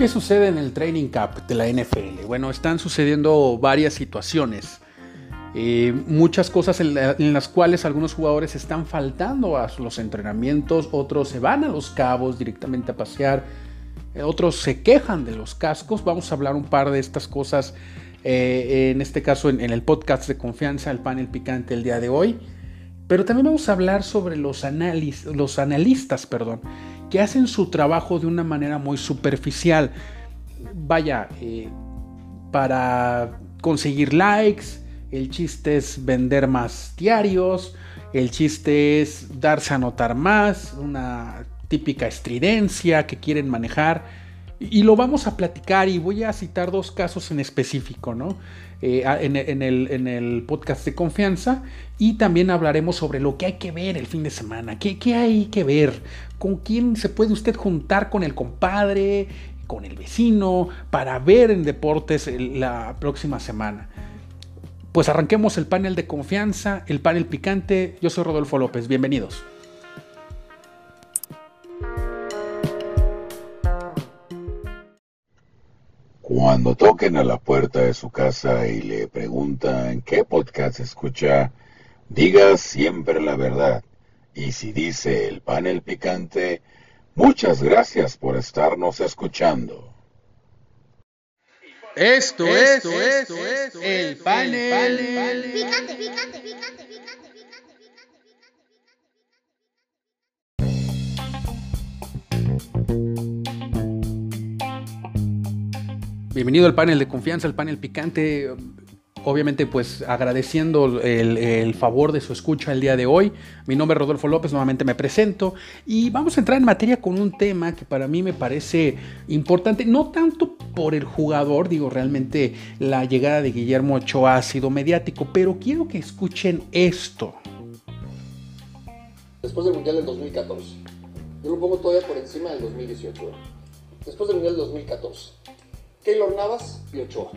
¿Qué sucede en el Training Camp de la NFL? Bueno, están sucediendo varias situaciones. Eh, muchas cosas en, las cuales algunos jugadores están faltando a los entrenamientos, otros se van a los cabos directamente a pasear, eh, otros se quejan de los cascos. Vamos a hablar un par de estas cosas, eh, en este caso en, el podcast de confianza, el panel picante el día de hoy. Pero también vamos a hablar sobre los, los analistas, perdón, que hacen su trabajo de una manera muy superficial. Vaya, eh, para conseguir likes, el chiste es vender más diarios, el chiste es darse a notar más, una típica estridencia que quieren manejar. Y lo vamos a platicar y voy a citar dos casos en específico, ¿no? Eh, en, el, podcast de confianza y también hablaremos sobre lo que hay que ver el fin de semana, qué, qué hay que ver, con quién se puede usted juntar con el compadre, con el vecino, para ver en deportes la próxima semana. Pues arranquemos el panel de confianza, el panel picante. Yo soy Rodolfo López, bienvenidos. Cuando toquen a la puerta de su casa y le preguntan qué podcast escucha, diga siempre la verdad. Y si dice el panel picante, muchas gracias por estarnos escuchando. Esto, es, esto, es, el panel picante, picante, picante. Bienvenido al panel de confianza, al panel picante. Obviamente, pues agradeciendo el, favor de su escucha el día de hoy. Mi nombre es Rodolfo López, nuevamente me presento. Y vamos a entrar en materia con un tema que para mí me parece importante, no tanto por el jugador, digo, realmente la llegada de Guillermo Ochoa ha sido mediático, pero quiero que escuchen esto. Después del Mundial del 2014, yo lo pongo todavía por encima del 2018. Después del Mundial del 2014 Keylor Navas y Ochoa.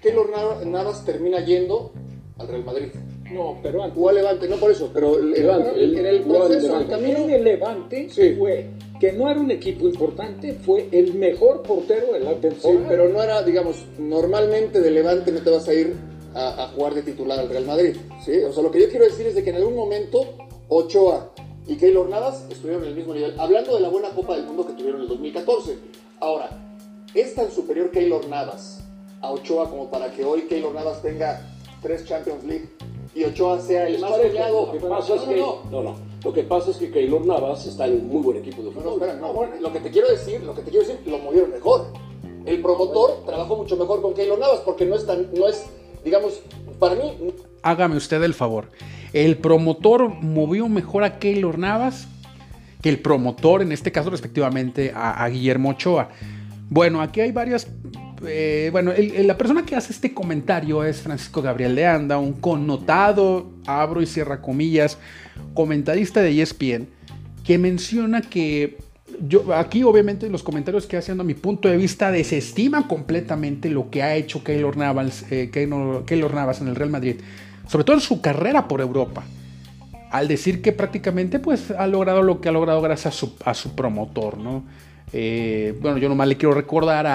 Keylor Navas termina yendo al Real Madrid. No, pero antes. O al Levante, no por eso, pero Levante, el, en el proceso, el camino de Levante fue que no era un equipo importante, fue el mejor portero de la temporada. Sí, pero no era, digamos, normalmente de Levante no te vas a ir a, jugar de titular al Real Madrid. ¿sí? O sea, lo que yo quiero decir es de que en algún momento Ochoa y Keylor Navas estuvieron en el mismo nivel. Hablando de la buena Copa del Mundo que tuvieron en el 2014. Ahora, ¿Es tan superior Keylor Navas a Ochoa como para que hoy Keylor Navas tenga tres Champions League y Ochoa sea el más goleado? Lo que pasa es que, no, no, Lo que pasa es que Keylor Navas está en un muy buen equipo de fútbol. No, espera, no, bueno, lo que te quiero decir, lo que te quiero decir, lo movieron mejor. El promotor trabajó mucho mejor con Keylor Navas porque no es tan, no es, digamos, para mí. Hágame usted el favor. El promotor movió mejor a Keylor Navas que el promotor, en este caso respectivamente, a, a Guillermo Ochoa. Bueno, aquí hay varias... Eh, bueno, la persona que hace este comentario es Francisco Gabriel de Anda, un connotado, abro y cierra comillas, comentarista de ESPN, que menciona que yo aquí obviamente los comentarios que haciendo a mi punto de vista desestima completamente lo que ha hecho Keylor Navas, eh, Keylor Navas en el Real Madrid, sobre todo en su carrera por Europa, al decir que prácticamente pues ha logrado lo que ha logrado gracias a su, a su promotor, ¿no? Eh, bueno, yo nomás le quiero recordar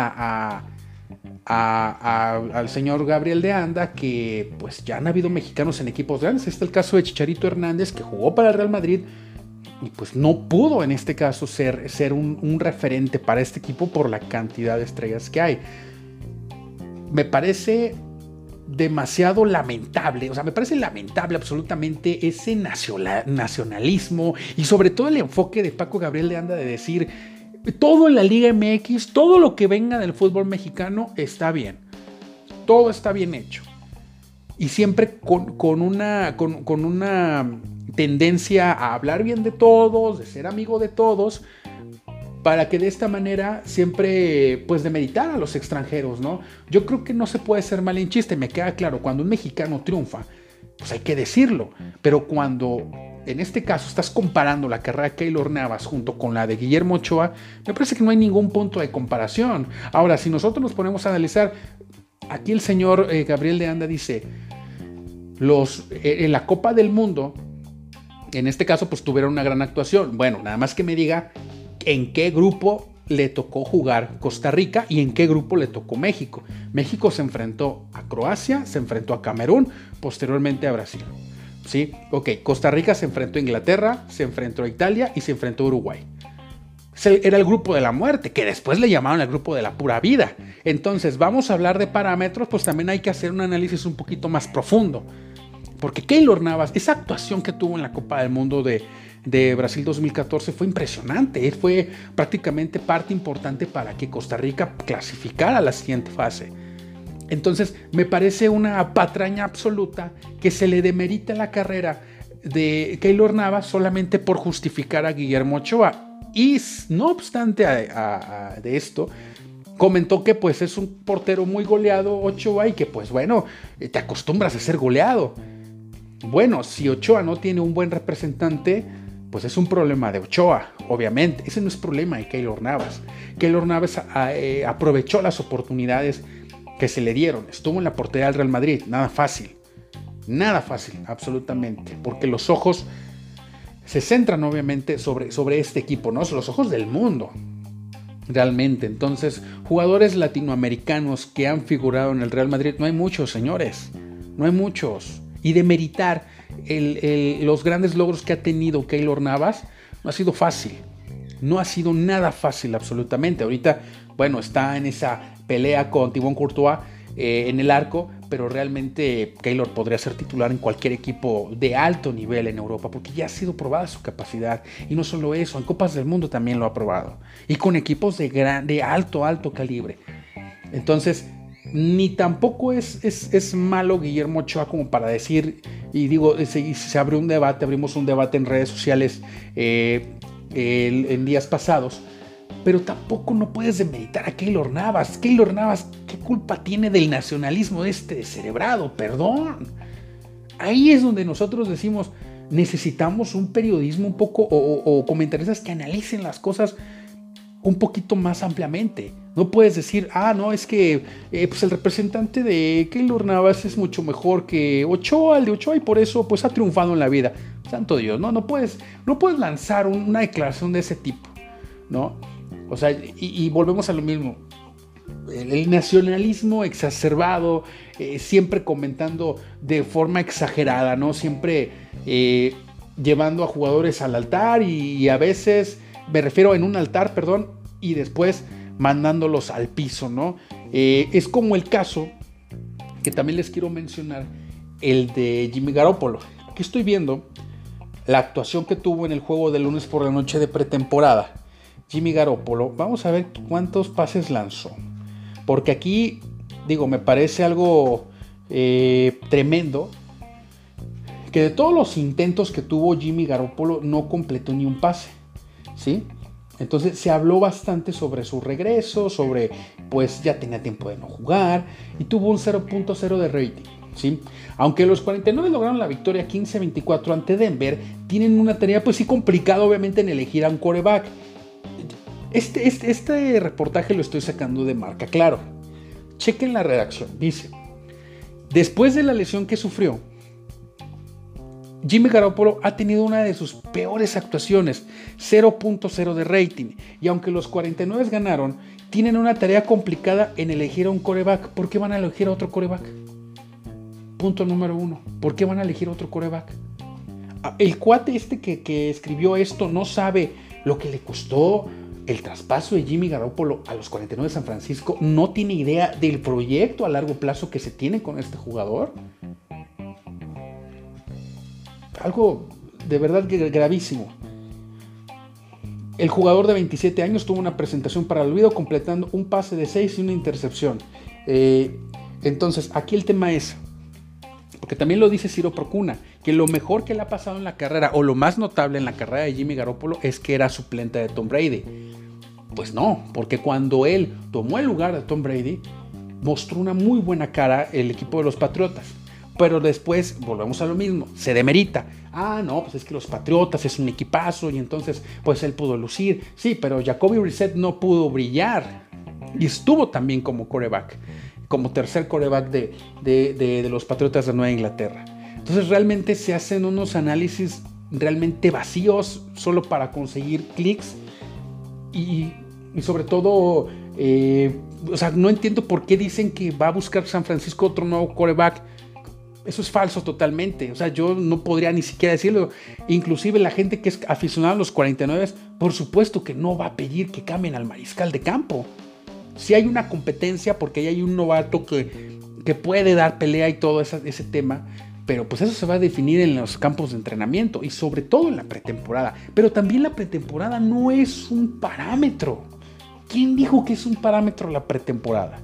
al señor Gabriel de Anda que pues ya han habido mexicanos en equipos grandes. Este es el caso de Chicharito Hernández que jugó para el Real Madrid y pues no pudo en este caso ser un, referente para este equipo por la cantidad de estrellas que hay. Me parece demasiado lamentable, o sea, me parece lamentable absolutamente ese nacionalismo y sobre todo el enfoque de Paco Gabriel de Anda de decir todo en la Liga MX, todo lo que venga del fútbol mexicano está bien. Todo está bien hecho. Y siempre con, una, tendencia a hablar bien de todos, de ser amigo de todos, para que de esta manera siempre pues demeritar a los extranjeros, ¿no? Yo creo que no se puede ser malinchista, me queda claro, cuando un mexicano triunfa, pues hay que decirlo, pero cuando en este caso estás comparando la carrera de Keylor Navas junto con la de Guillermo Ochoa, me parece que no hay ningún punto de comparación. Ahora, si nosotros nos ponemos a analizar, aquí el señor eh, Gabriel de Anda dice, eh, en la Copa del Mundo, en este caso, pues tuvieron una gran actuación. Bueno, nada más que me diga en qué grupo le tocó jugar Costa Rica y en qué grupo le tocó México. México se enfrentó a Croacia, se enfrentó a Camerún, posteriormente a Brasil. ¿Sí? Ok, Costa Rica se enfrentó a Inglaterra, se enfrentó a Italia y se enfrentó a Uruguay. Era el grupo de la muerte, que después le llamaron el grupo de la pura vida. Entonces, vamos a hablar de parámetros, pues también hay que hacer un análisis un poquito más profundo. Porque Keylor Navas, esa actuación que tuvo en la Copa del Mundo de, de Brasil 2014 fue impresionante. Fue prácticamente parte importante para que Costa Rica clasificara a la siguiente fase. Entonces, me parece una patraña absoluta que se le demerita la carrera de Keylor Navas solamente por justificar a Guillermo Ochoa. Y no obstante de esto, comentó que pues es un portero muy goleado Ochoa y que pues bueno, te acostumbras a ser goleado. Bueno, si Ochoa no tiene un buen representante, pues es un problema de Ochoa, obviamente. Ese no es problema de Keylor Navas. Keylor Navas ah, eh, aprovechó las oportunidades que se le dieron. Estuvo en la portería del Real Madrid, nada fácil. Nada fácil, absolutamente. Porque los ojos se centran obviamente sobre, sobre este equipo, ¿no? Son los ojos del mundo. Realmente. Entonces, jugadores latinoamericanos que han figurado en el Real Madrid, no hay muchos, señores. No hay muchos. Y de meritar los grandes logros que ha tenido Keylor Navas, no ha sido fácil. No ha sido nada fácil absolutamente. Ahorita, bueno, está en esa pelea con Tibón Courtois eh, en el arco, pero realmente Keylor podría ser titular en cualquier equipo de alto nivel en Europa, porque ya ha sido probada su capacidad. Y no solo eso, en Copas del Mundo también lo ha probado. Y con equipos de, gran, de alto, alto calibre. Entonces, ni tampoco es, es, malo Guillermo Ochoa como para decir, y digo, se, se abrió un debate, abrimos un debate en redes sociales eh, en días pasados, pero tampoco no puedes demeritar a Keylor Navas. Keylor Navas, ¿qué culpa tiene del nacionalismo de este cerebrado? Perdón. Ahí es donde nosotros decimos, necesitamos un periodismo un poco, o, o comentaristas que analicen las cosas un poquito más ampliamente. No puedes decir, ah, no, es que eh, pues el representante de Keylor Navas es mucho mejor que Ochoa, el de Ochoa, y por eso pues ha triunfado en la vida. Santo Dios, no, no puedes, no puedes lanzar una declaración de ese tipo, ¿no? O sea, y, volvemos a lo mismo. El, nacionalismo exacerbado, eh, siempre comentando de forma exagerada, ¿no? Siempre eh, llevando a jugadores al altar y a veces, me refiero en un altar, perdón, y después mandándolos al piso, ¿no? Eh, es como el caso que también les quiero mencionar, el de Jimmy Garoppolo. Aquí estoy viendo la actuación que tuvo en el juego de lunes por la noche de pretemporada. Jimmy Garoppolo, vamos a ver cuántos pases lanzó. Porque aquí, digo, me parece algo eh, tremendo que de todos los intentos que tuvo Jimmy Garoppolo no completó ni un pase. ¿Sí? Entonces se habló bastante sobre su regreso, sobre pues ya tenía tiempo de no jugar y tuvo un 0.0 de rating. ¿sí? Aunque los 49 lograron la victoria 15-24 ante Denver, tienen una tarea pues sí complicada obviamente en elegir a un coreback. Este, este, este reportaje lo estoy sacando de marca, claro. Chequen la redacción, dice, después de la lesión que sufrió, Jimmy Garoppolo ha tenido una de sus peores actuaciones, 0.0 de rating, y aunque los 49 ganaron, tienen una tarea complicada en elegir a un coreback. ¿Por qué van a elegir a otro coreback? Punto número uno. ¿Por qué van a elegir a otro coreback? Ah, el cuate este que, escribió esto no sabe lo que le costó el traspaso de Jimmy Garoppolo a los 49 de San Francisco. No tiene idea del proyecto a largo plazo que se tiene con este jugador algo de verdad gravísimo. El jugador de 27 años tuvo una presentación para el olvido completando un pase de 6 y una intercepción. Eh, entonces, aquí el tema es, porque también lo dice Ciro Procuna, que lo mejor que le ha pasado en la carrera, o lo más notable en la carrera de Jimmy Garoppolo, es que era suplente de Tom Brady. Pues no, porque cuando él tomó el lugar de Tom Brady, mostró una muy buena cara el equipo de los Patriotas. Pero después volvemos a lo mismo, se demerita. Ah, no, pues es que los Patriotas es un equipazo y entonces pues él pudo lucir. Sí, pero Jacoby Reset no pudo brillar y estuvo también como coreback, como tercer coreback de, de, los Patriotas de Nueva Inglaterra. Entonces realmente se hacen unos análisis realmente vacíos solo para conseguir clics y Y sobre todo, eh, o sea, no entiendo por qué dicen que va a buscar San Francisco otro nuevo quarterback. Eso es falso totalmente. O sea, yo no podría ni siquiera decirlo. Inclusive la gente que es aficionada a los 49, por supuesto que no va a pedir que cambien al mariscal de campo. Si hay una competencia porque hay un novato que, que puede dar pelea y todo ese tema, pero pues eso se va a definir en los campos de entrenamiento y sobre todo en la pretemporada. Pero también la pretemporada no es un parámetro. ¿Quién dijo que es un parámetro la pretemporada?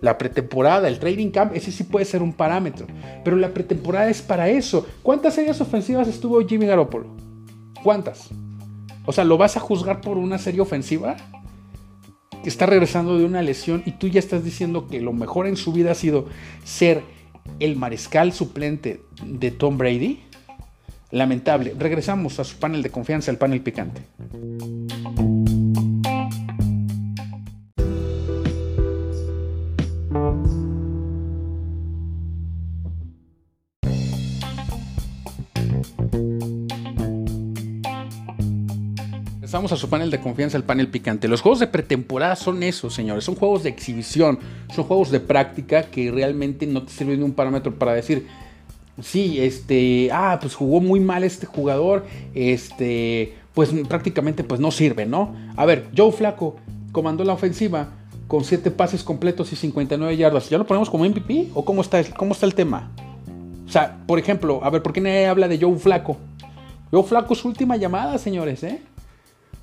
La pretemporada, el trading camp, ese sí puede ser un parámetro. Pero la pretemporada es para eso. ¿Cuántas series ofensivas estuvo Jimmy Garoppolo? ¿Cuántas? O sea, ¿lo vas a juzgar por una serie ofensiva? Que está regresando de una lesión y tú ya estás diciendo que lo mejor en su vida ha sido ser el mariscal suplente de Tom Brady? Lamentable. Regresamos a su panel de confianza, el panel picante. Vamos a su panel de confianza, el panel picante. Los juegos de pretemporada son eso, señores. Son juegos de exhibición, son juegos de práctica que realmente no te sirven de un parámetro para decir, sí, este, ah, pues jugó muy mal este jugador, este, pues prácticamente pues no sirve, ¿no? A ver, Joe Flaco comandó la ofensiva con 7 pases completos y 59 yardas. ¿Ya lo ponemos como MVP o cómo está, cómo está el tema? O sea, por ejemplo, a ver, ¿por qué nadie habla de Joe Flaco? Joe Flaco es última llamada, señores, ¿eh?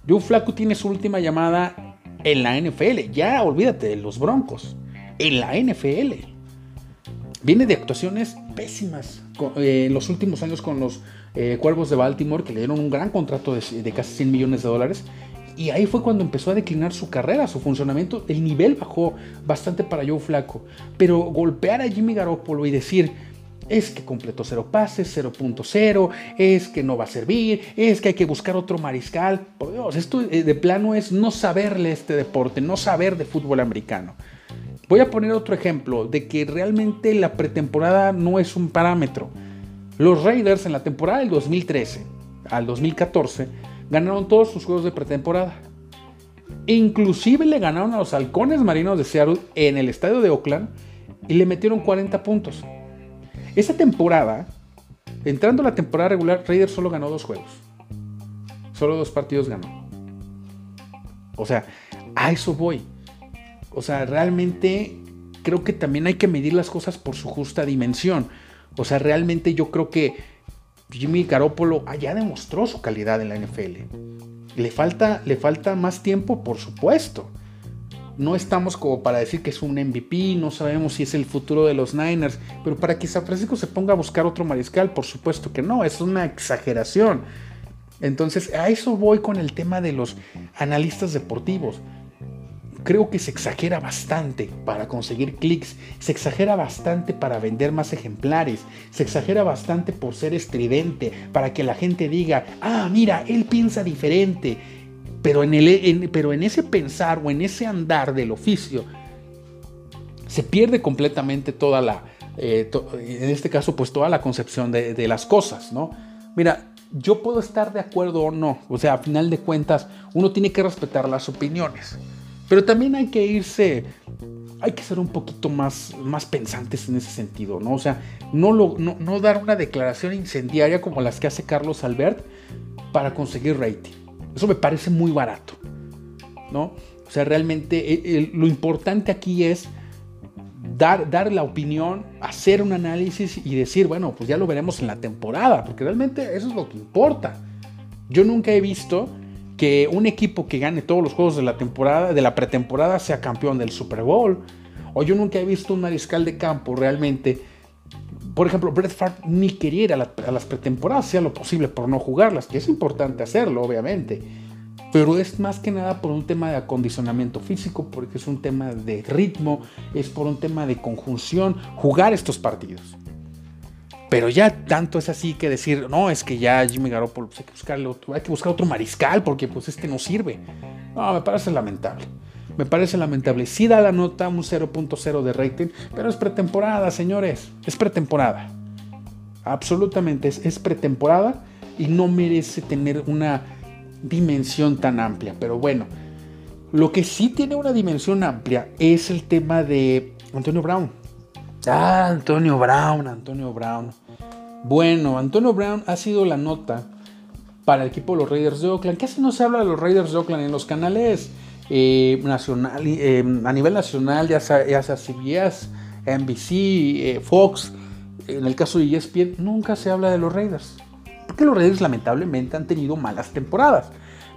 Joe Flaco tiene su última llamada en la NFL. Ya olvídate de los Broncos. En la NFL. Viene de actuaciones pésimas eh, en los últimos años con los eh, Cuervos de Baltimore, que le dieron un gran contrato de, casi 100 millones de dólares. Y ahí fue cuando empezó a declinar su carrera, su funcionamiento. El nivel bajó bastante para Joe Flaco. Pero golpear a Jimmy Garoppolo y decir, es que completó cero pases, 0.0, es que no va a servir, es que hay que buscar otro mariscal. Por Dios, esto eh, de plano es no saberle este deporte, no saber de fútbol americano. Voy a poner otro ejemplo de que realmente la pretemporada no es un parámetro. Los Raiders en la temporada del 2013 al 2014 ganaron todos sus juegos de pretemporada. Inclusive le ganaron a los halcones marinos de Seattle en el estadio de Oakland y le metieron 40 puntos. Esa temporada, entrando la temporada regular, Raiders solo ganó dos juegos. Solo dos partidos ganó. O sea, a eso voy. O sea, realmente creo que también hay que medir las cosas por su justa dimensión. O sea, realmente yo creo que Jimmy Garoppolo ya demostró su calidad en la NFL. ¿Le falta, le falta más tiempo? Por supuesto no estamos como para decir que es un MVP, no sabemos si es el futuro de los Niners, pero para que San Francisco se ponga a buscar otro mariscal, por supuesto que no, es una exageración. Entonces, a eso voy con el tema de los analistas deportivos. Creo que se exagera bastante para conseguir clics, se exagera bastante para vender más ejemplares, se exagera bastante por ser estridente, para que la gente diga, ah, mira, él piensa diferente, pero en, el, pero en ese pensar o en ese andar del oficio, se pierde completamente toda la, eh, en este caso, pues toda la concepción de, las cosas, ¿no? Mira, yo puedo estar de acuerdo o no, o sea, a final de cuentas, uno tiene que respetar las opiniones, pero también hay que irse, hay que ser un poquito más, más pensantes en ese sentido, ¿no? O sea, no, lo, no, no dar una declaración incendiaria como las que hace Carlos Albert para conseguir rating. Eso me parece muy barato, ¿no? O sea, realmente eh, lo importante aquí es dar, dar la opinión, hacer un análisis y decir, bueno, pues ya lo veremos en la temporada, porque realmente eso es lo que importa. Yo nunca he visto que un equipo que gane todos los juegos de la temporada, de la pretemporada, sea campeón del Super Bowl. O yo nunca he visto un mariscal de campo realmente por ejemplo, Brett Favre ni quería ir a, las pretemporadas, sea lo posible por no jugarlas, que es importante hacerlo, obviamente. Pero es más que nada por un tema de acondicionamiento físico, porque es un tema de ritmo, es por un tema de conjunción, jugar estos partidos. Pero ya tanto es así que decir, no, es que ya Jimmy Garoppolo pues hay que buscarle otro, hay que buscar otro mariscal porque pues este no sirve. No, me parece lamentable. Me parece lamentable. Sí da la nota un 0.0 de rating, pero es pretemporada, señores. Es pretemporada. Absolutamente, es, es pretemporada y no merece tener una dimensión tan amplia. Pero bueno, Lo que sí tiene una dimensión amplia es el tema de Antonio Brown. Ah, Antonio Brown, Antonio Brown. Bueno, Antonio Brown ha sido la nota para el equipo de los Raiders de Oakland. Casi no se habla de los Raiders de Oakland en los canales eh, nacional, eh, a nivel nacional, ya sea, ya CBS, NBC, eh, Fox, en el caso de ESPN, nunca se habla de los Raiders. Porque los Raiders lamentablemente han tenido malas temporadas.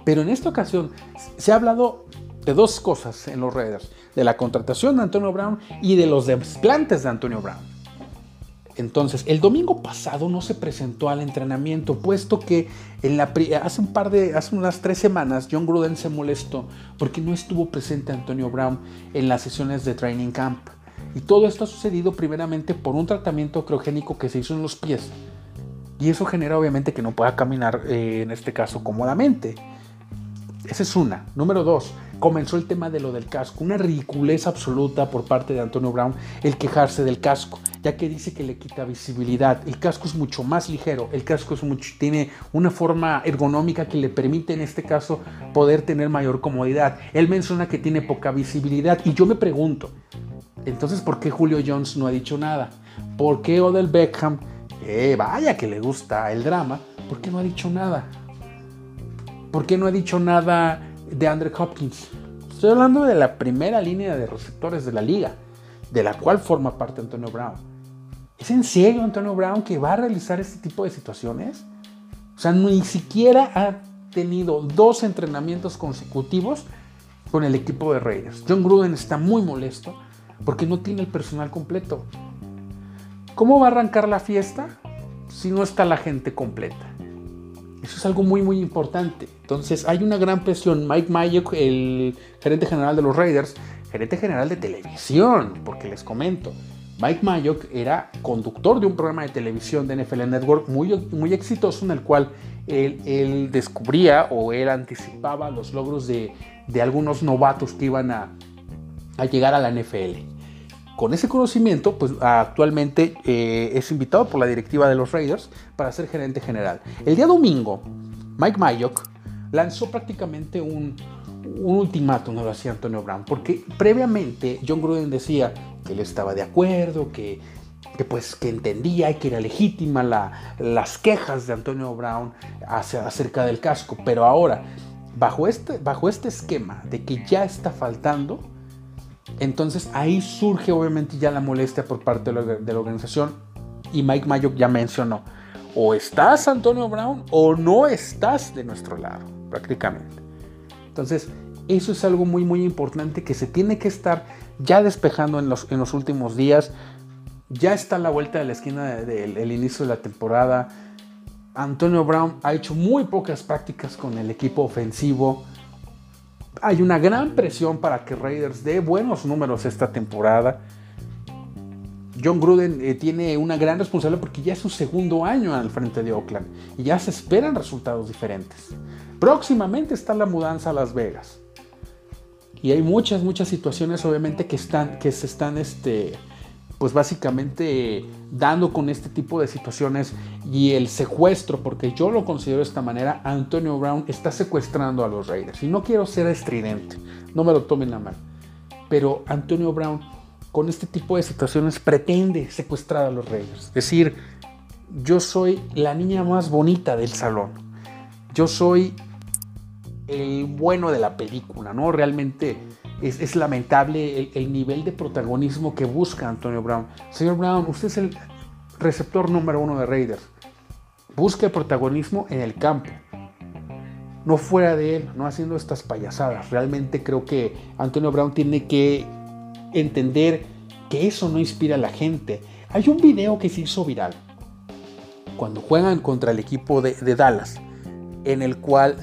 Pero en esta ocasión se ha hablado de dos cosas en los Raiders. De la contratación de Antonio Brown y de los desplantes de Antonio Brown. Entonces, el domingo pasado no se presentó al entrenamiento, puesto que en la, hace un par de, hace unas tres semanas, John Gruden se molestó porque no estuvo presente Antonio Brown en las sesiones de training camp. Y todo esto ha sucedido primeramente por un tratamiento criogénico que se hizo en los pies. Y eso genera obviamente que no pueda caminar, eh, en este caso, cómodamente. Esa es una. Número dos, comenzó el tema de lo del casco. Una ridiculez absoluta por parte de Antonio Brown el quejarse del casco, ya que dice que le quita visibilidad. El casco es mucho más ligero, el casco es mucho, tiene una forma ergonómica que le permite en este caso poder tener mayor comodidad. Él menciona que tiene poca visibilidad y yo me pregunto, entonces ¿por qué Julio Jones no ha dicho nada? ¿Por qué Odell Beckham, eh, vaya que le gusta el drama, ¿por qué no ha dicho nada? ¿Por qué no ha dicho nada de Andrew Hopkins? Estoy hablando de la primera línea de receptores de la liga, de la cual forma parte Antonio Brown. ¿Es en serio Antonio Brown que va a realizar este tipo de situaciones? O sea, ni siquiera ha tenido dos entrenamientos consecutivos con el equipo de Raiders. John Gruden está muy molesto porque no tiene el personal completo. ¿Cómo va a arrancar la fiesta si no está la gente completa? Eso es algo muy, muy importante. Entonces, hay una gran presión. Mike Mayock, el gerente general de los Raiders, gerente general de televisión, porque les comento. Mike Mayock era conductor de un programa de televisión de NFL Network muy, muy exitoso en el cual él, descubría o él anticipaba los logros de, algunos novatos que iban a, a llegar a la NFL con ese conocimiento, pues actualmente eh, es invitado por la directiva de los Raiders para ser gerente general. El día domingo, Mike Mayock lanzó prácticamente un, un ultimátum a Antonio Brown, porque previamente John Gruden decía que él estaba de acuerdo, que, pues que entendía y que era legítima la, las quejas de Antonio Brown hacia, acerca del casco, pero ahora bajo este, bajo este esquema de que ya está faltando, entonces ahí surge obviamente ya la molestia por parte de la, organización y Mike Mayock ya mencionó, o estás Antonio Brown o no estás de nuestro lado, prácticamente. Entonces, eso es algo muy muy importante que se tiene que estar ya despejando en los, en los últimos días. Ya está a la vuelta de la esquina del inicio de la temporada. Antonio Brown ha hecho muy pocas prácticas con el equipo ofensivo hay una gran presión para que Raiders dé buenos números esta temporada. John Gruden eh, tiene una gran responsabilidad porque ya es su segundo año al frente de Oakland y ya se esperan resultados diferentes. Próximamente está la mudanza a Las Vegas. Y hay muchas, muchas situaciones obviamente que, están, que se están este, pues básicamente dando con este tipo de situaciones y el secuestro, porque yo lo considero de esta manera, Antonio Brown está secuestrando a los Raiders. Y no quiero ser estridente, no me lo tomen la mal. Pero Antonio Brown con este tipo de situaciones pretende secuestrar a los Raiders. Es decir, yo soy la niña más bonita del salón. Yo soy el bueno de la película, ¿no? Realmente es, lamentable el, nivel de protagonismo que busca Antonio Brown. Señor Brown, usted es el receptor número uno de Raiders. Busca protagonismo en el campo, no fuera de él, no haciendo estas payasadas. Realmente creo que Antonio Brown tiene que entender que eso no inspira a la gente. Hay un video que se hizo viral cuando juegan contra el equipo de, Dallas, en el cual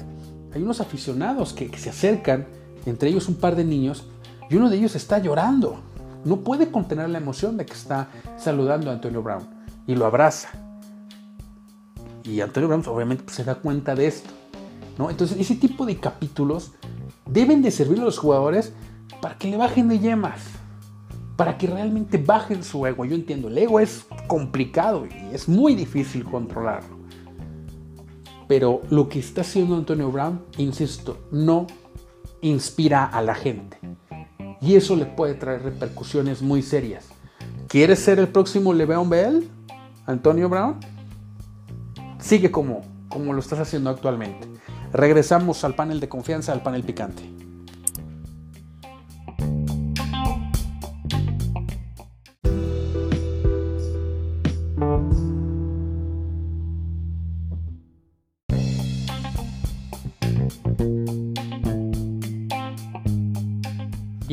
hay unos aficionados que se acercan entre ellos un par de niños, y uno de ellos está llorando. No puede contener la emoción de que está saludando a Antonio Brown y lo abraza. Y Antonio Brown obviamente pues, se da cuenta de esto. ¿no? Entonces ese tipo de capítulos deben de servir a los jugadores para que le bajen de yemas, para que realmente bajen su ego. Yo entiendo, el ego es complicado y es muy difícil controlarlo. Pero lo que está haciendo Antonio Brown, insisto, no inspira a la gente. Y eso le puede traer repercusiones muy serias. ¿Quieres ser el próximo Le'Veon Bell? Antonio Brown? Sigue como, como lo estás haciendo actualmente. Regresamos al panel de confianza, al panel picante.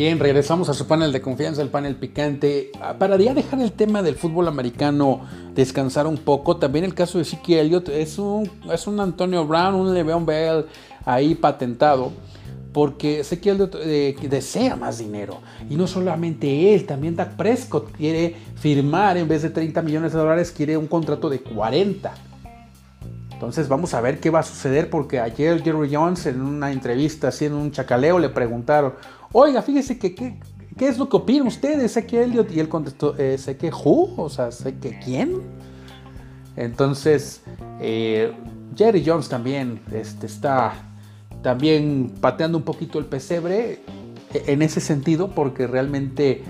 Bien, regresamos a su panel de confianza, el panel picante. Ah, para ya dejar el tema del fútbol americano descansar un poco, también el caso de Siki Elliott es un, es un Antonio Brown, un Le'Veon Bell ahí patentado, porque Siki Elliott eh, desea más dinero. Y no solamente él, también Dak Prescott quiere firmar en vez de 30 millones de dólares, quiere un contrato de 40. Entonces vamos a ver qué va a suceder porque ayer Jerry Jones en una entrevista, haciendo un chacaleo, le preguntaron, oiga, fíjese que qué, es lo que opinan ustedes, sé que Elliot, y él contestó, eh, sé que who, o sea, sé que quién. Entonces, eh, Jerry Jones también este, está también pateando un poquito el pesebre eh, en ese sentido porque realmente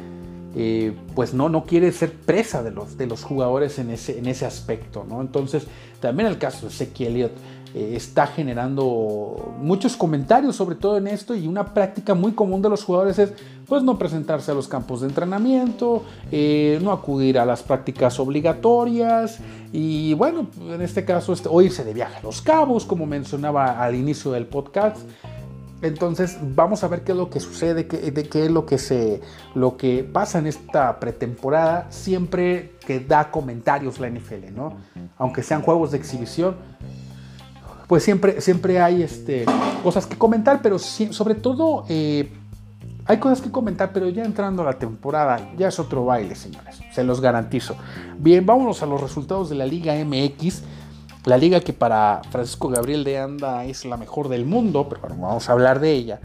pues no, no quiere ser presa de los, de los jugadores en ese, en ese aspecto, ¿no? Entonces, también el caso de Seki Elliott eh, está generando muchos comentarios sobre todo en esto y una práctica muy común de los jugadores es pues no presentarse a los campos de entrenamiento, eh, no acudir a las prácticas obligatorias y bueno, en este caso este, o irse de viaje a los cabos, como mencionaba al inicio del podcast. Entonces vamos a ver qué es lo que sucede, qué, de qué es lo que, se, lo que pasa en esta pretemporada, siempre que da comentarios la NFL, ¿no? Aunque sean juegos de exhibición, pues siempre, siempre hay este, cosas que comentar, pero sobre todo eh, hay cosas que comentar, pero ya entrando a la temporada ya es otro baile, señores, se los garantizo. Bien, vámonos a los resultados de la Liga MX. La liga que para Francisco Gabriel de Anda es la mejor del mundo, pero bueno, vamos a hablar de ella.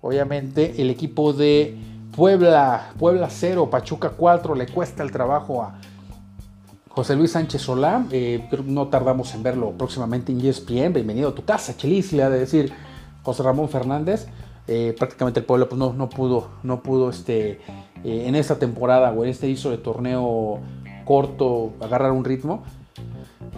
Obviamente el equipo de Puebla, Puebla 0, Pachuca 4, le cuesta el trabajo a José Luis Sánchez Solá. Eh, no tardamos en verlo próximamente en ESPN. Bienvenido a tu casa, Chelis, le de decir José Ramón Fernández. Eh, prácticamente el Puebla pues, no, no, pudo, no pudo este, eh, en esta temporada o en este hizo de torneo corto agarrar un ritmo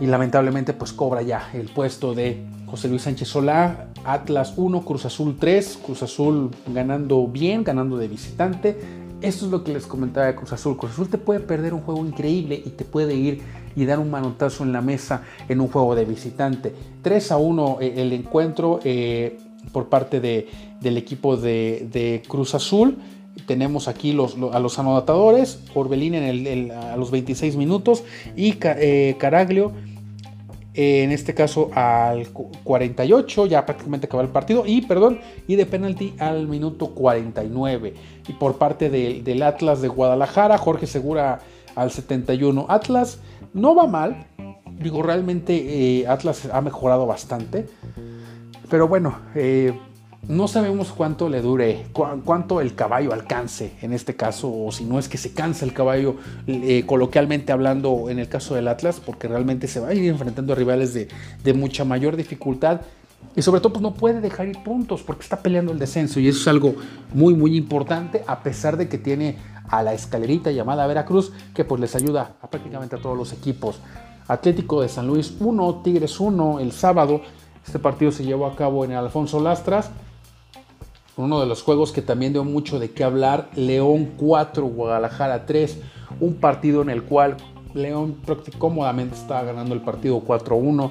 y lamentablemente pues cobra ya el puesto de José Luis Sánchez Solá, Atlas 1, Cruz Azul 3, Cruz Azul ganando bien, ganando de visitante. Esto es lo que les comentaba de Cruz Azul. Cruz Azul te puede perder un juego increíble y te puede ir y dar un manotazo en la mesa en un juego de visitante. 3 a 1 eh, el encuentro eh, por parte de, del equipo de, Cruz Azul tenemos aquí a los anotadores, Orbelín en a los 26 minutos y eh, Caraglio en este caso al 48, ya prácticamente acaba el partido, y perdón, y de penalti al minuto 49. Y por parte del Atlas de Guadalajara, Jorge Segura al 71. Atlas no va mal, digo, realmente eh, Atlas ha mejorado bastante, pero bueno, eh, no sabemos cuánto le dure, cuánto el caballo alcance en este caso, o si no es que se cansa el caballo, eh, coloquialmente hablando en el caso del Atlas, porque realmente se va a ir enfrentando a rivales de, mucha mayor dificultad. Y sobre todo, pues no puede dejar ir puntos porque está peleando el descenso. Y eso es algo muy, muy importante, a pesar de que tiene a la escalerita llamada Veracruz, que pues les ayuda a prácticamente a todos los equipos. Atlético de San Luis 1, Tigres 1 el sábado. Este partido se llevó a cabo en el Alfonso Lastras uno de los juegos que también dio mucho de qué hablar, León 4, Guadalajara 3, un partido en el cual León cómodamente estaba ganando el partido 4-1.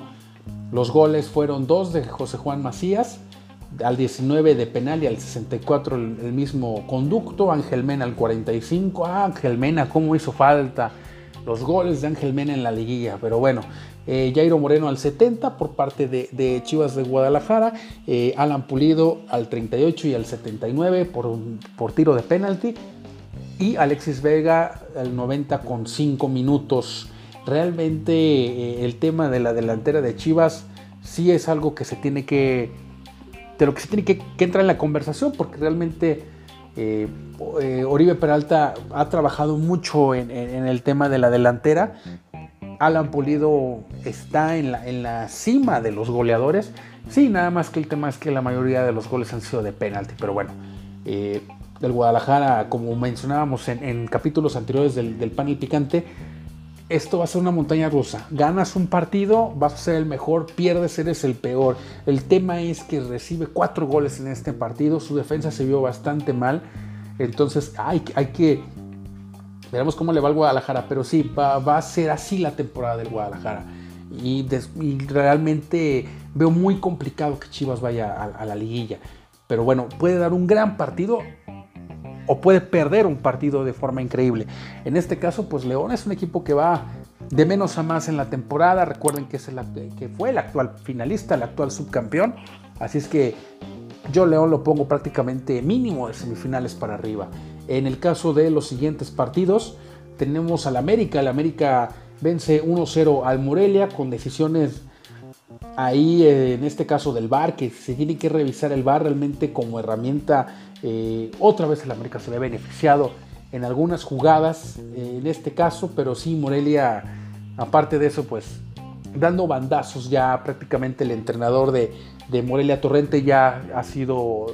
Los goles fueron dos de José Juan Macías, al 19 de penal y al 64 el, mismo conducto, Ángel Mena al 45, ah, Ángel Mena, cómo hizo falta. Los goles de Ángel Mena en la liguilla, pero bueno, eh, Jairo Moreno al 70 por parte de, Chivas de Guadalajara, eh, Alan Pulido al 38 y al 79 por, por tiro de penalti y Alexis Vega al 90 con 5 minutos. Realmente eh, el tema de la delantera de Chivas sí es algo que se tiene que, de lo que se tiene que, entrar en la conversación porque realmente Oribe Peralta ha trabajado mucho en, el tema de la delantera Alan Pulido está en la, en la cima de los goleadores Sí, nada más que el tema es que la mayoría de los goles han sido de penalti, pero bueno, eh, del Guadalajara, como mencionábamos en, capítulos anteriores del, del panel picante, esto va a ser una montaña rusa. Ganas un partido, vas a ser el mejor, pierdes, eres el peor. El tema es que recibe cuatro goles en este partido, su defensa se vio bastante mal, entonces hay, hay que... Veremos cómo le va al Guadalajara, pero sí, va, a ser así la temporada del Guadalajara. Y, realmente veo muy complicado que Chivas vaya a la liguilla. Pero bueno, puede dar un gran partido o puede perder un partido de forma increíble. En este caso, pues León es un equipo que va de menos a más en la temporada. Recuerden que, es el, que fue el actual finalista, el actual subcampeón. Así es que yo León lo pongo prácticamente mínimo de semifinales para arriba. En el caso de los siguientes partidos, tenemos al América. El América vence 1-0 al Morelia con decisiones ahí eh, en este caso del VAR, que se tiene que revisar el VAR realmente como herramienta eh, otra vez el América se ve beneficiado en algunas jugadas, eh, en este caso, pero sí Morelia, aparte de eso, pues dando bandazos ya prácticamente el entrenador de, Morelia Torrente ya ha sido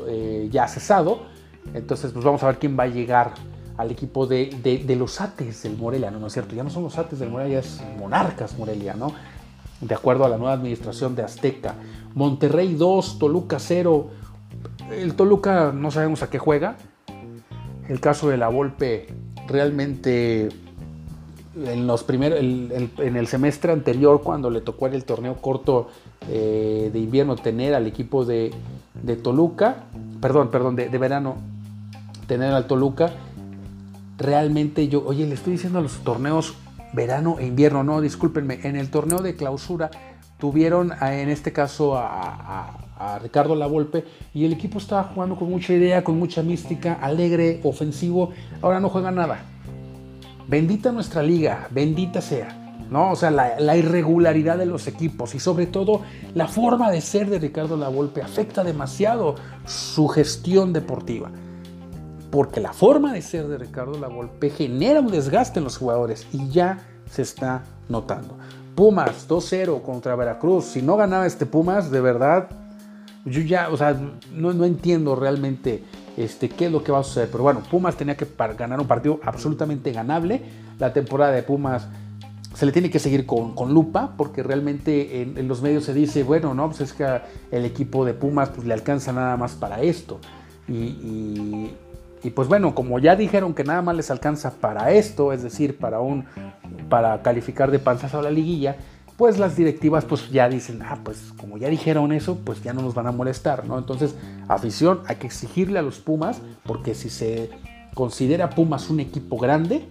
ya cesado. Entonces, pues vamos a ver quién va a llegar al equipo de, los Ates del Morelia, ¿no? ¿no es cierto? Ya no son los Ates del Morelia, es Monarcas Morelia, ¿no? De acuerdo a la nueva administración de Azteca. Monterrey 2, Toluca 0, el Toluca no sabemos a qué juega. El caso de la Volpe realmente en los primeros en el semestre anterior cuando le tocó en el torneo corto eh, de invierno tener al equipo de, Toluca, perdón, perdón, de, verano tener al Toluca, realmente yo, oye, le estoy diciendo a los torneos verano e invierno, no, discúlpenme, en el torneo de clausura tuvieron en este caso a, a Ricardo Lavolpe y el equipo estaba jugando con mucha idea, con mucha mística, alegre, ofensivo. Ahora no juega nada. Bendita nuestra liga, bendita sea. ¿no? O sea, la, irregularidad de los equipos y sobre todo la forma de ser de Ricardo Lavolpe afecta demasiado su gestión deportiva. Porque la forma de ser de Ricardo Lavolpe genera un desgaste en los jugadores y ya se está notando. Pumas 2-0 contra Veracruz. Si no ganaba este Pumas, de verdad yo ya, o sea, no, no entiendo realmente este, qué es lo que va a suceder. Pero bueno, Pumas tenía que ganar un partido absolutamente ganable. La temporada de Pumas se le tiene que seguir con, lupa, porque realmente en, los medios se dice, bueno, no, pues es que el equipo de Pumas pues, le alcanza nada más para esto. Y, pues bueno, como ya dijeron que nada más les alcanza para esto, es decir, para, un, para calificar de panzazo a la liguilla, pues las directivas pues ya dicen, ah, pues como ya dijeron eso, pues ya no nos van a molestar, ¿no? Entonces, afición, hay que exigirle a los Pumas, porque si se considera Pumas un equipo grande,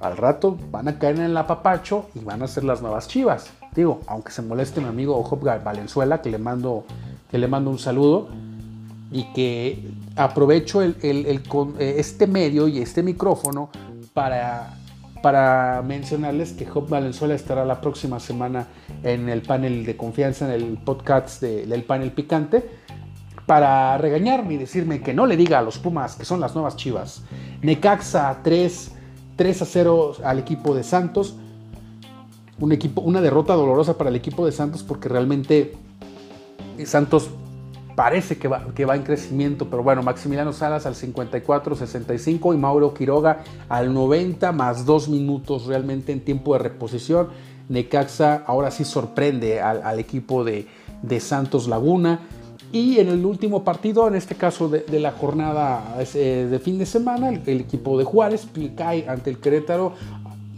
al rato van a caer en el apapacho y van a ser las nuevas chivas. Digo, aunque se moleste mi amigo Job Valenzuela, que le mando, que le mando un saludo, y que aprovecho el, este medio y este micrófono para para mencionarles que Job Valenzuela estará la próxima semana en el panel de confianza, en el podcast del panel picante, para regañarme y decirme que no le diga a los Pumas que son las nuevas chivas. Necaxa 3, 3 a 0 al equipo de Santos. Un equipo, una derrota dolorosa para el equipo de Santos porque realmente Santos parece que va, que va en crecimiento, pero bueno, Maximiliano Salas al 54-65 y Mauro Quiroga al 90 más dos minutos realmente en tiempo de reposición. Necaxa ahora sí sorprende al, equipo de, Santos Laguna. Y en el último partido, en este caso de, la jornada eh, de fin de semana, el, equipo de Juárez cae ante el Querétaro.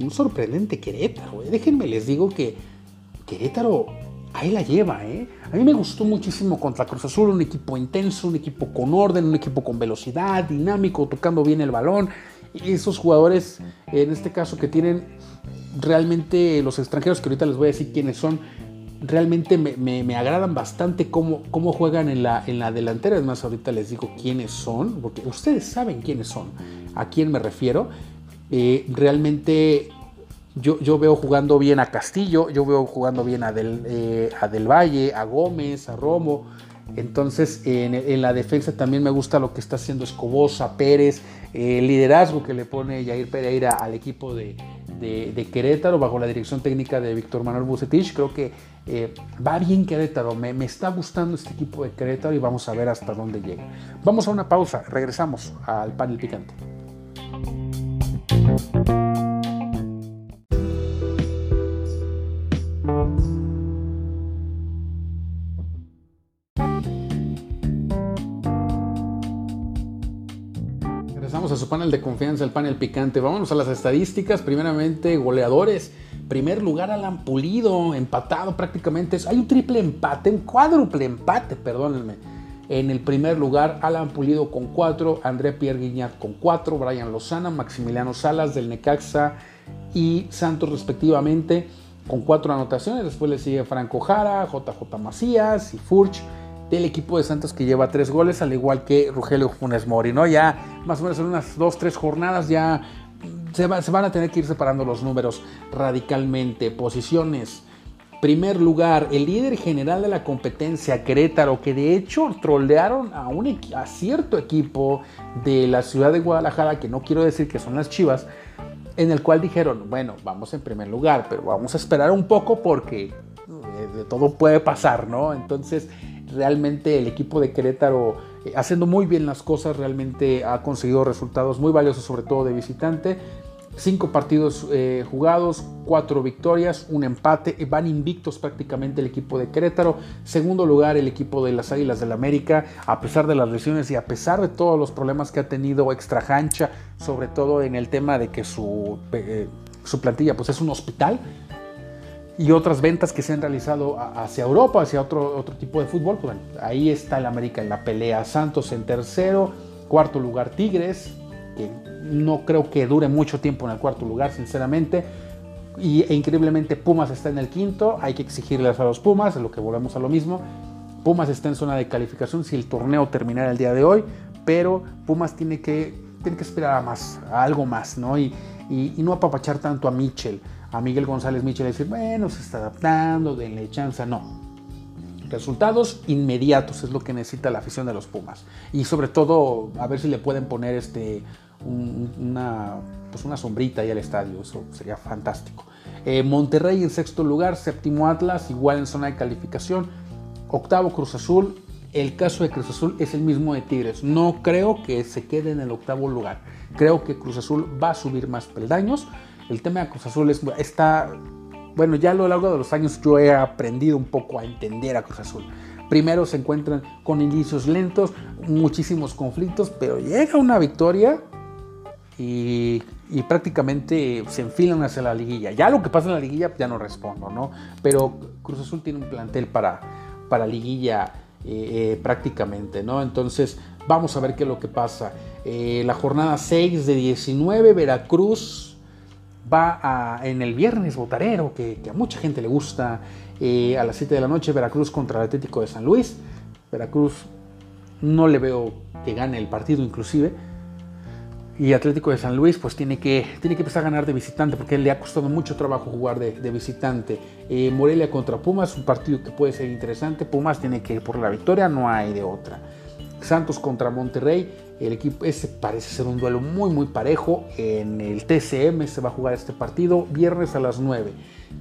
Un sorprendente Querétaro. Eh. Déjenme les digo que Querétaro ahí la lleva, ¿eh? A mí me gustó muchísimo contra Cruz Azul, un equipo intenso, un equipo con orden, un equipo con velocidad, dinámico, tocando bien el balón. Y esos jugadores, en este caso, que tienen realmente los extranjeros, que ahorita les voy a decir quiénes son, realmente me, agradan bastante cómo, cómo juegan en la, en la delantera. Es más, ahorita les digo quiénes son, porque ustedes saben quiénes son, a quién me refiero. Eh, realmente yo, veo jugando bien a Castillo, yo veo jugando bien a Del, eh, a Del Valle, a Gómez, a Romo. Entonces, en, la defensa también me gusta lo que está haciendo Escobosa, Pérez, el liderazgo que le pone Jair Pereira al equipo de, Querétaro bajo la dirección técnica de Víctor Manuel Bucetich. Creo que Eh, va bien Querétaro, me, me, está gustando este equipo de Querétaro y vamos a ver hasta dónde llega. Vamos a una pausa, regresamos al panel picante. De confianza, el panel picante. Vámonos a las estadísticas. Primeramente, goleadores. Primer lugar, Alan Pulido, empatado prácticamente. Hay un triple empate, un cuádruple empate, perdónenme. En el primer lugar, Alan Pulido con 4, André Pierre Guignat con 4, Brian Lozana, Maximiliano Salas del Necaxa y Santos respectivamente con 4 anotaciones. Después le sigue Franco Jara, JJ Macías y Furch del equipo de Santos que lleva 3 goles, al igual que Rogelio Funes Mori. ¿no? Ya más o menos en unas 2-3 jornadas ya se, se van a tener que ir separando los números radicalmente. Posiciones Primer lugar, el líder general de la competencia, Querétaro, que de hecho trolearon a, un, a cierto equipo de la ciudad de Guadalajara, que no quiero decir que son las Chivas, en el cual dijeron, bueno, vamos en primer lugar, pero vamos a esperar un poco porque eh, de todo puede pasar, ¿no? Entonces, realmente el equipo de Querétaro, eh, haciendo muy bien las cosas, realmente ha conseguido resultados muy valiosos, sobre todo de visitante. Cinco partidos eh, jugados, cuatro victorias, un empate. Van invictos prácticamente el equipo de Querétaro. Segundo lugar el equipo de las Águilas del la América, a pesar de las lesiones y a pesar de todos los problemas que ha tenido extra cancha, sobre todo en el tema de que su, eh, su plantilla pues, es un hospital y otras ventas que se han realizado hacia Europa, hacia otro, otro tipo de fútbol. Pues, ahí está el América en la pelea. Santos en tercero, cuarto lugar Tigres, que no creo que dure mucho tiempo en el cuarto lugar, sinceramente. Y, e increíblemente Pumas está en el quinto, hay que exigirles a los Pumas, lo que volvemos a lo mismo. Pumas está en zona de calificación si el torneo terminara el día de hoy, pero Pumas tiene que, tiene que esperar a más, a algo más, ¿no? Y, y, y no apapachar tanto a Mitchell, a Miguel González Mitchell, decir, bueno, se está adaptando, denle chance, no. Resultados inmediatos es lo que necesita la afición de los Pumas. Y sobre todo, a ver si le pueden poner este, una, pues una sombrita ahí al estadio, eso sería fantástico. Eh, Monterrey en sexto lugar, séptimo Atlas, igual en zona de calificación, octavo Cruz Azul. El caso de Cruz Azul es el mismo de Tigres. No creo que se quede en el octavo lugar. Creo que Cruz Azul va a subir más peldaños. El tema de Cruz Azul es, está, bueno, ya a lo largo de los años yo he aprendido un poco a entender a Cruz Azul. Primero se encuentran con inicios lentos, muchísimos conflictos, pero llega una victoria y, prácticamente se enfilan hacia la liguilla. Ya lo que pasa en la liguilla ya no respondo, ¿no? Pero Cruz Azul tiene un plantel para, para liguilla eh, eh, prácticamente, ¿no? Entonces vamos a ver qué es lo que pasa. Eh, la jornada 6 de 19, Veracruz va en el viernes botarero, que, a mucha gente le gusta, a las 7 de la noche, Veracruz contra el Atlético de San Luis. Veracruz no le veo que gane el partido inclusive y Atlético de San Luis pues tiene que, tiene que empezar a ganar de visitante porque le ha costado mucho trabajo jugar de, de visitante. Eh, Morelia contra Pumas, un partido que puede ser interesante. Pumas tiene que ir por la victoria, no hay de otra. Santos contra Monterrey, el equipo ese parece ser un duelo muy muy parejo. En el TCM se va a jugar este partido viernes a las 9.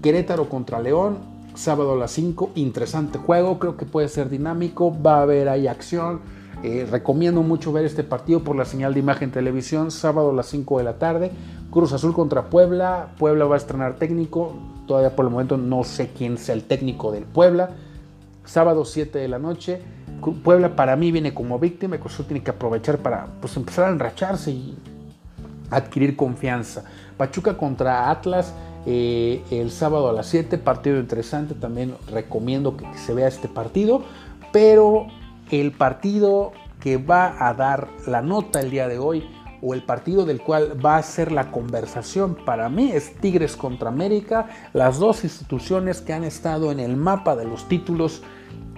Querétaro contra León, sábado a las 5. Interesante juego, creo que puede ser dinámico, va a haber ahí acción eh, recomiendo mucho ver este partido por la señal de imagen televisión, sábado a las 5 de la tarde. Cruz Azul contra Puebla. Puebla va a estrenar técnico. Todavía por el momento no sé quién sea el técnico del Puebla. Sábado 7 de la noche. Puebla para mí viene como víctima. Cruz Azul tiene que aprovechar para pues, empezar a enracharse y adquirir confianza. Pachuca contra Atlas. Eh, el sábado a las 7, partido interesante, también recomiendo que se vea este partido, pero el partido que va a dar la nota el día de hoy o el partido del cual va a ser la conversación para mí es Tigres contra América, las dos instituciones que han estado en el mapa de los títulos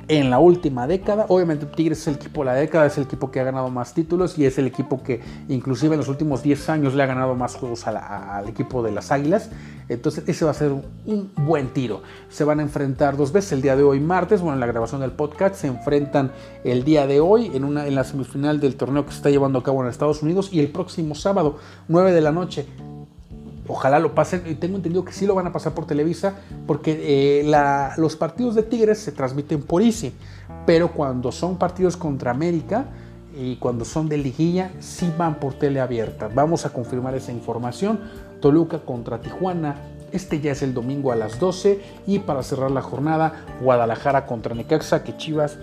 en la última década. Obviamente Tigres es el equipo de la década, es el equipo que ha ganado más títulos y es el equipo que inclusive en los últimos 10 años le ha ganado más juegos al equipo de las Águilas. Entonces ese va a ser un buen tiro. Se van a enfrentar dos veces el día de hoy martes, bueno en la grabación del podcast se enfrentan el día de hoy en, una, en la semifinal del torneo que se está llevando a cabo en Estados Unidos y el próximo sábado 9 de la noche Ojalá lo pasen, y tengo entendido que sí lo van a pasar por Televisa, porque eh, los partidos de Tigres se transmiten por Easy, pero cuando son partidos contra América y cuando son de liguilla, sí van por tele abierta. Vamos a confirmar esa información. Toluca contra Tijuana, este ya es el domingo a las 12 y para cerrar la jornada, Guadalajara contra Necaxa, que Chivas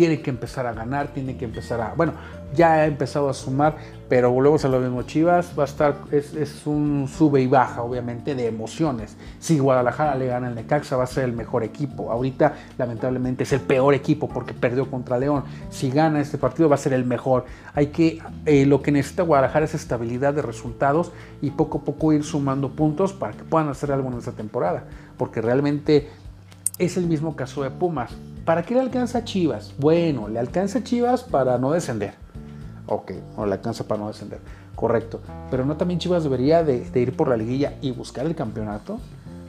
tiene que empezar a ganar, tiene que empezar a... Bueno, ya ha empezado a sumar, pero volvemos a lo mismo. Chivas va a estar, es, un sube y baja, obviamente, de emociones. Si Guadalajara le gana al Necaxa, va a ser el mejor equipo. Ahorita, lamentablemente, es el peor equipo porque perdió contra León. Si gana este partido, va a ser el mejor. Hay que, eh, lo que necesita Guadalajara es estabilidad de resultados y poco a poco ir sumando puntos para que puedan hacer algo en esta temporada. Porque realmente es el mismo caso de Pumas. ¿Para qué le alcanza a Chivas? Bueno, le alcanza a Chivas para no descender Ok, no le alcanza para no descender. Correcto. Pero no también Chivas debería de, ir por la liguilla y buscar el campeonato.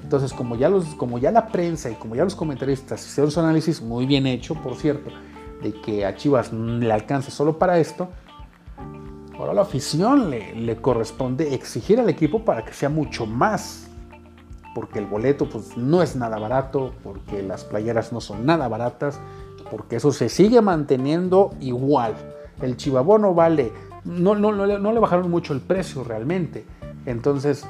Entonces, como ya, los, como ya la prensa y como ya los comentaristas hicieron su análisis muy bien hecho, por cierto, de que a Chivas le alcanza solo para esto, ahora la afición le, corresponde exigir al equipo para que sea mucho más. Porque el boleto pues, no es nada barato, porque las playeras no son nada baratas, porque eso se sigue manteniendo igual el chivabono vale, no, no, no, le bajaron mucho el precio realmente. Entonces,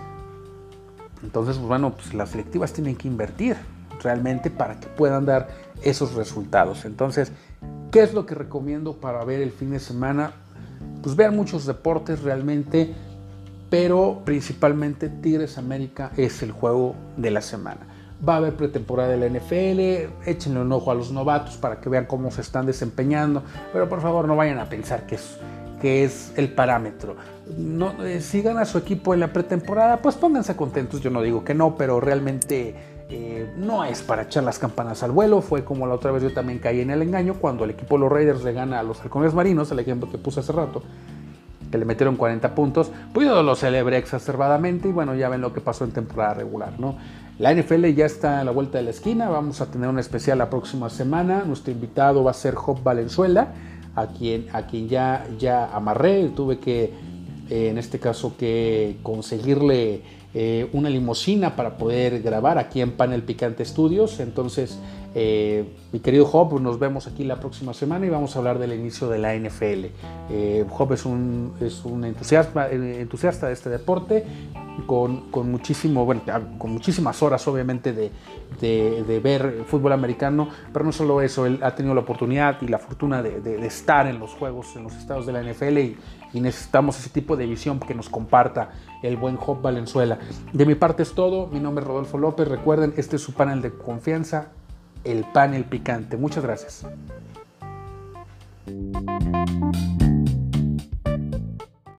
entonces pues bueno, pues las selectivas tienen que invertir realmente para que puedan dar esos resultados. Entonces, ¿qué es lo que recomiendo para ver el fin de semana? Pues vean muchos deportes realmente, pero principalmente Tigres América es el juego de la semana. Va a haber pretemporada de la NFL, échenle un ojo a los novatos para que vean cómo se están desempeñando, pero por favor no vayan a pensar que es, que es el parámetro. No, eh, si gana su equipo en la pretemporada, pues pónganse contentos, yo no digo que no, pero realmente eh, no es para echar las campanas al vuelo, fue como la otra vez yo también caí en el engaño cuando el equipo de los Raiders le gana a los halcones marinos, el ejemplo que puse hace rato que le metieron 40 puntos, pues yo lo celebré exacerbadamente y bueno, ya ven lo que pasó en temporada regular, ¿no? La NFL ya está a la vuelta de la esquina, vamos a tener un especial la próxima semana. Nuestro invitado va a ser Job Valenzuela, a quien, a quien ya, ya amarré. Tuve que, eh, en este caso, que conseguirle eh, una limusina para poder grabar aquí en Panel Picante Studios. Entonces, eh, mi querido Job, nos vemos aquí la próxima semana y vamos a hablar del inicio de la NFL. Job es un, es un entusiasta, entusiasta de este deporte con, muchísimo, bueno, con muchísimas horas obviamente de, ver fútbol americano, pero no solo eso, él ha tenido la oportunidad y la fortuna de, estar en los juegos, en los estados de la NFL y, necesitamos ese tipo de visión que nos comparta el buen Job Valenzuela. De mi parte es todo, mi nombre es Rodolfo López, recuerden, este es su panel de confianza, el panel picante. Muchas gracias.